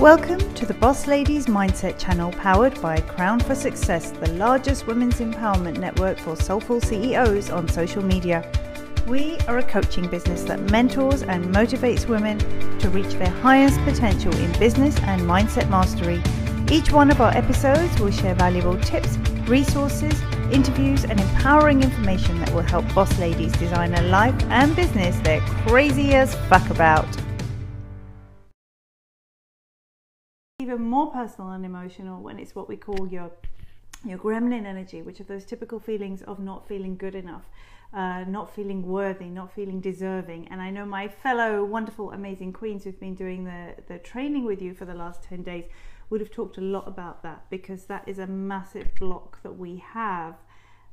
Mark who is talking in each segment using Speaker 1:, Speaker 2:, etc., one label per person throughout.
Speaker 1: Welcome to the Boss Ladies Mindset channel powered by Crown for Success, the largest women's empowerment network for soulful CEOs on social media. We are a coaching business that mentors and motivates women to reach their highest potential in business and mindset mastery. Each one of our episodes will share valuable tips, resources, interviews, and empowering information that will help boss ladies design a life and business they're crazy as fuck about. Even more personal and emotional when it's what we call your your gremlin energy, which are those typical feelings of not feeling good enough, uh, not feeling worthy, not feeling deserving. And I know my fellow wonderful, amazing queens who've been doing the, the training with you for the last 10 days would have talked a lot about that because that is a massive block that we have,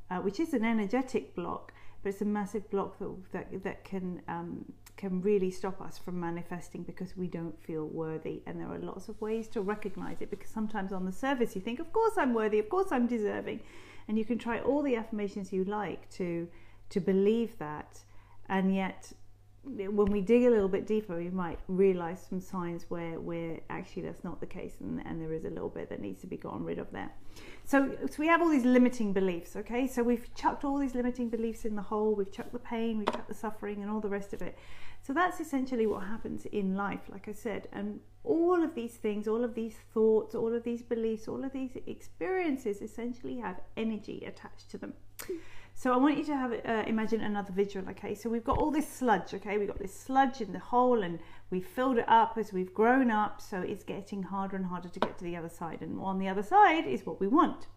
Speaker 1: uh, which is an energetic block, but it's a massive block that, that, that can um, can really stop us from manifesting because we don't feel worthy. And there are lots of ways to recognize it because sometimes on the surface you think, of course I'm worthy, of course I'm deserving. And you can try all the affirmations you like to to believe that. And yet when we dig a little bit deeper, we might realize some signs where, where actually that's not the case and, and there is a little bit that needs to be gotten rid of there. So, so we have all these limiting beliefs, okay? So we've chucked all these limiting beliefs in the hole, we've chucked the pain, we've chucked the suffering, and all the rest of it. So that's essentially what happens in life, like I said. And all of these things, all of these thoughts, all of these beliefs, all of these experiences essentially have energy attached to them. So I want you to have uh, imagine another visual. Okay, so we've got all this sludge. Okay, we've got this sludge in the hole, and we've filled it up as we've grown up. So it's getting harder and harder to get to the other side, and on the other side is what we want.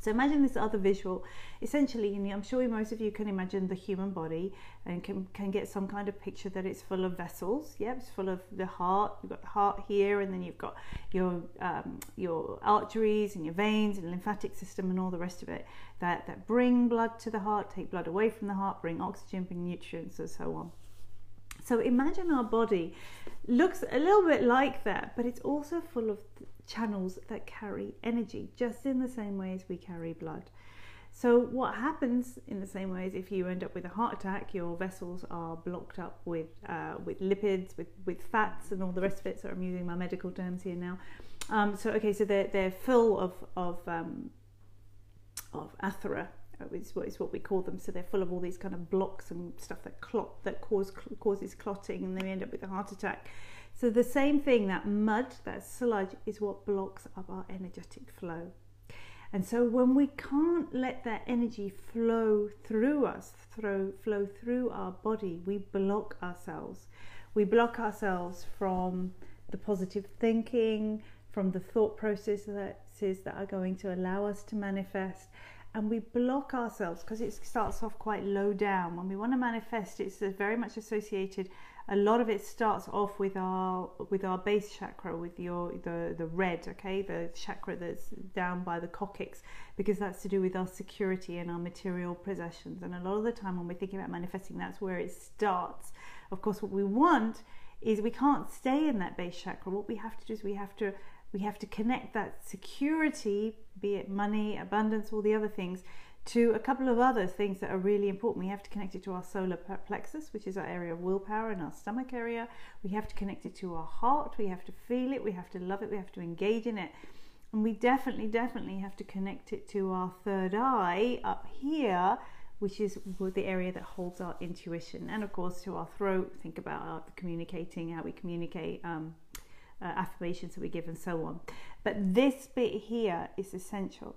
Speaker 1: So imagine this other visual. Essentially, I'm sure most of you can imagine the human body and can, can get some kind of picture that it's full of vessels. Yep, it's full of the heart. You've got the heart here, and then you've got your um, your arteries and your veins and lymphatic system and all the rest of it that, that bring blood to the heart, take blood away from the heart, bring oxygen, bring nutrients, and so on. So imagine our body looks a little bit like that, but it's also full of channels that carry energy, just in the same way as we carry blood. So, what happens in the same way is if you end up with a heart attack, your vessels are blocked up with uh, with lipids, with, with fats, and all the rest of it. So, I'm using my medical terms here now. Um, so, okay, so they're, they're full of of um, of athera, uh, is what is what we call them. So they're full of all these kind of blocks and stuff that clot that cause causes clotting, and then we end up with a heart attack. So the same thing, that mud, that sludge, is what blocks up our energetic flow. And so when we can't let that energy flow through us, throw, flow through our body, we block ourselves. We block ourselves from the positive thinking, from the thought processes that are going to allow us to manifest. And we block ourselves because it starts off quite low down. When we want to manifest, it's very much associated a lot of it starts off with our with our base chakra with your the the red okay? The chakra that's down by the coccyx because that's to do with our security and our material possessions. And a lot of the time when we're thinking about manifesting that's where it starts. Of course what we want is we can't stay in that base chakra. What we have to do is we have to we have to connect that security be it money abundance all the other things to a couple of other things that are really important. We have to connect it to our solar plexus, which is our area of willpower and our stomach area. We have to connect it to our heart. We have to feel it. We have to love it. We have to engage in it. And we definitely, definitely have to connect it to our third eye up here, which is the area that holds our intuition. And of course, to our throat. Think about our communicating, how we communicate. Um, uh, affirmations that we give and so on. But this bit here is essential.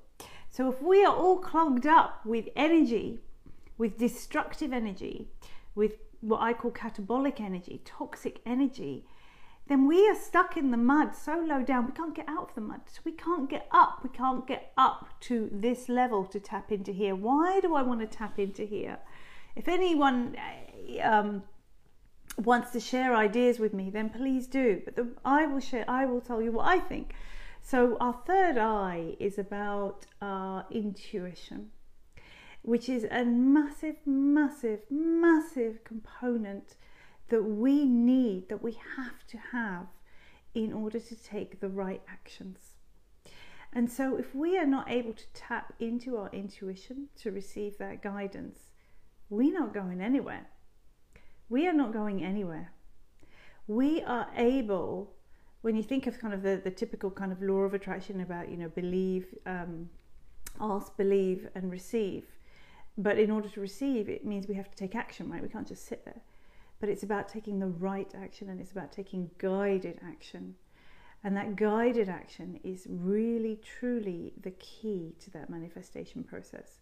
Speaker 1: So if we are all clogged up with energy, with destructive energy, with what I call catabolic energy, toxic energy, then we are stuck in the mud so low down we can't get out of the mud. So we can't get up. We can't get up to this level to tap into here. Why do I want to tap into here? If anyone um, wants to share ideas with me, then please do. But the, I will share. I will tell you what I think. So, our third eye is about our intuition, which is a massive, massive, massive component that we need, that we have to have in order to take the right actions. And so, if we are not able to tap into our intuition to receive that guidance, we're not going anywhere. We are not going anywhere. We are able when you think of kind of the, the typical kind of law of attraction about, you know, believe, um, ask, believe, and receive. But in order to receive, it means we have to take action, right? We can't just sit there. But it's about taking the right action and it's about taking guided action. And that guided action is really, truly the key to that manifestation process.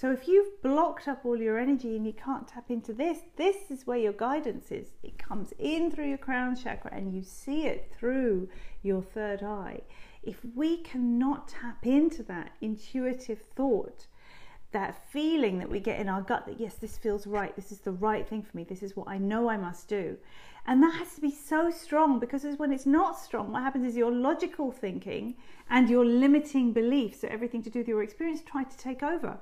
Speaker 1: So if you've blocked up all your energy and you can't tap into this, this is where your guidance is. It comes in through your crown chakra and you see it through your third eye. If we cannot tap into that intuitive thought, that feeling that we get in our gut that yes, this feels right, this is the right thing for me, this is what I know I must do. And that has to be so strong because when it's not strong, what happens is your logical thinking and your limiting beliefs, so everything to do with your experience, try to take over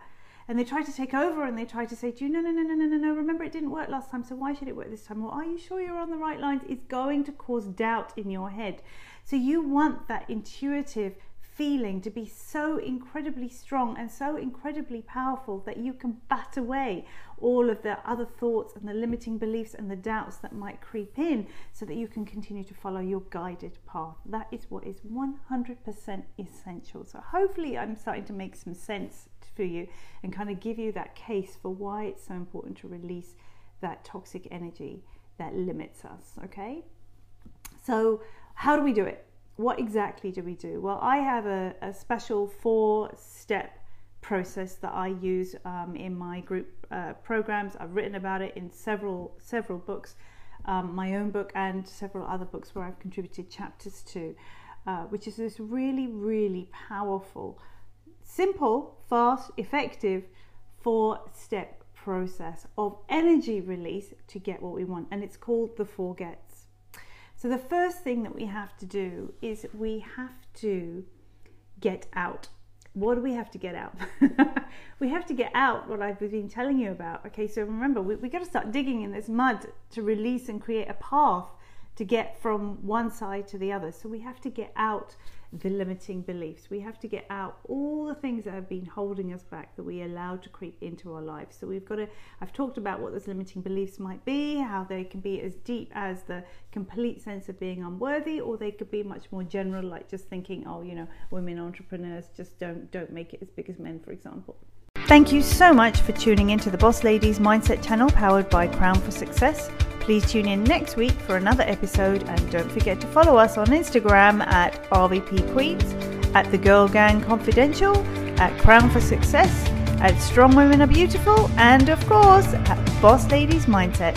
Speaker 1: and they try to take over and they try to say to you, no, no, no, no, no, no, no, remember it didn't work last time, so why should it work this time? Well, are you sure you're on the right lines? It's going to cause doubt in your head. So you want that intuitive feeling to be so incredibly strong and so incredibly powerful that you can bat away all of the other thoughts and the limiting beliefs and the doubts that might creep in so that you can continue to follow your guided path. That is what is 100% essential. So, hopefully, I'm starting to make some sense for you and kind of give you that case for why it's so important to release that toxic energy that limits us. Okay, so how do we do it? what exactly do we do? Well, I have a, a special four step process that I use um, in my group uh, programs. I've written about it in several several books, um, my own book and several other books where I've contributed chapters to, uh, which is this really really powerful, simple, fast, effective four step process of energy release to get what we want, and it's called the four gets. So, the first thing that we have to do is we have to get out. What do we have to get out? we have to get out what I've been telling you about. Okay, so remember, we, we got to start digging in this mud to release and create a path to get from one side to the other. So we have to get out the limiting beliefs. We have to get out all the things that have been holding us back that we allowed to creep into our lives. So we've got to, I've talked about what those limiting beliefs might be, how they can be as deep as the complete sense of being unworthy, or they could be much more general, like just thinking, oh, you know, women entrepreneurs just don't don't make it as big as men, for example. Thank you so much for tuning into the Boss Ladies Mindset channel powered by Crown for Success. Please tune in next week for another episode and don't forget to follow us on Instagram at RVP Queens, at The Girl Gang Confidential, at Crown for Success, at Strong Women Are Beautiful, and of course at Boss Ladies Mindset.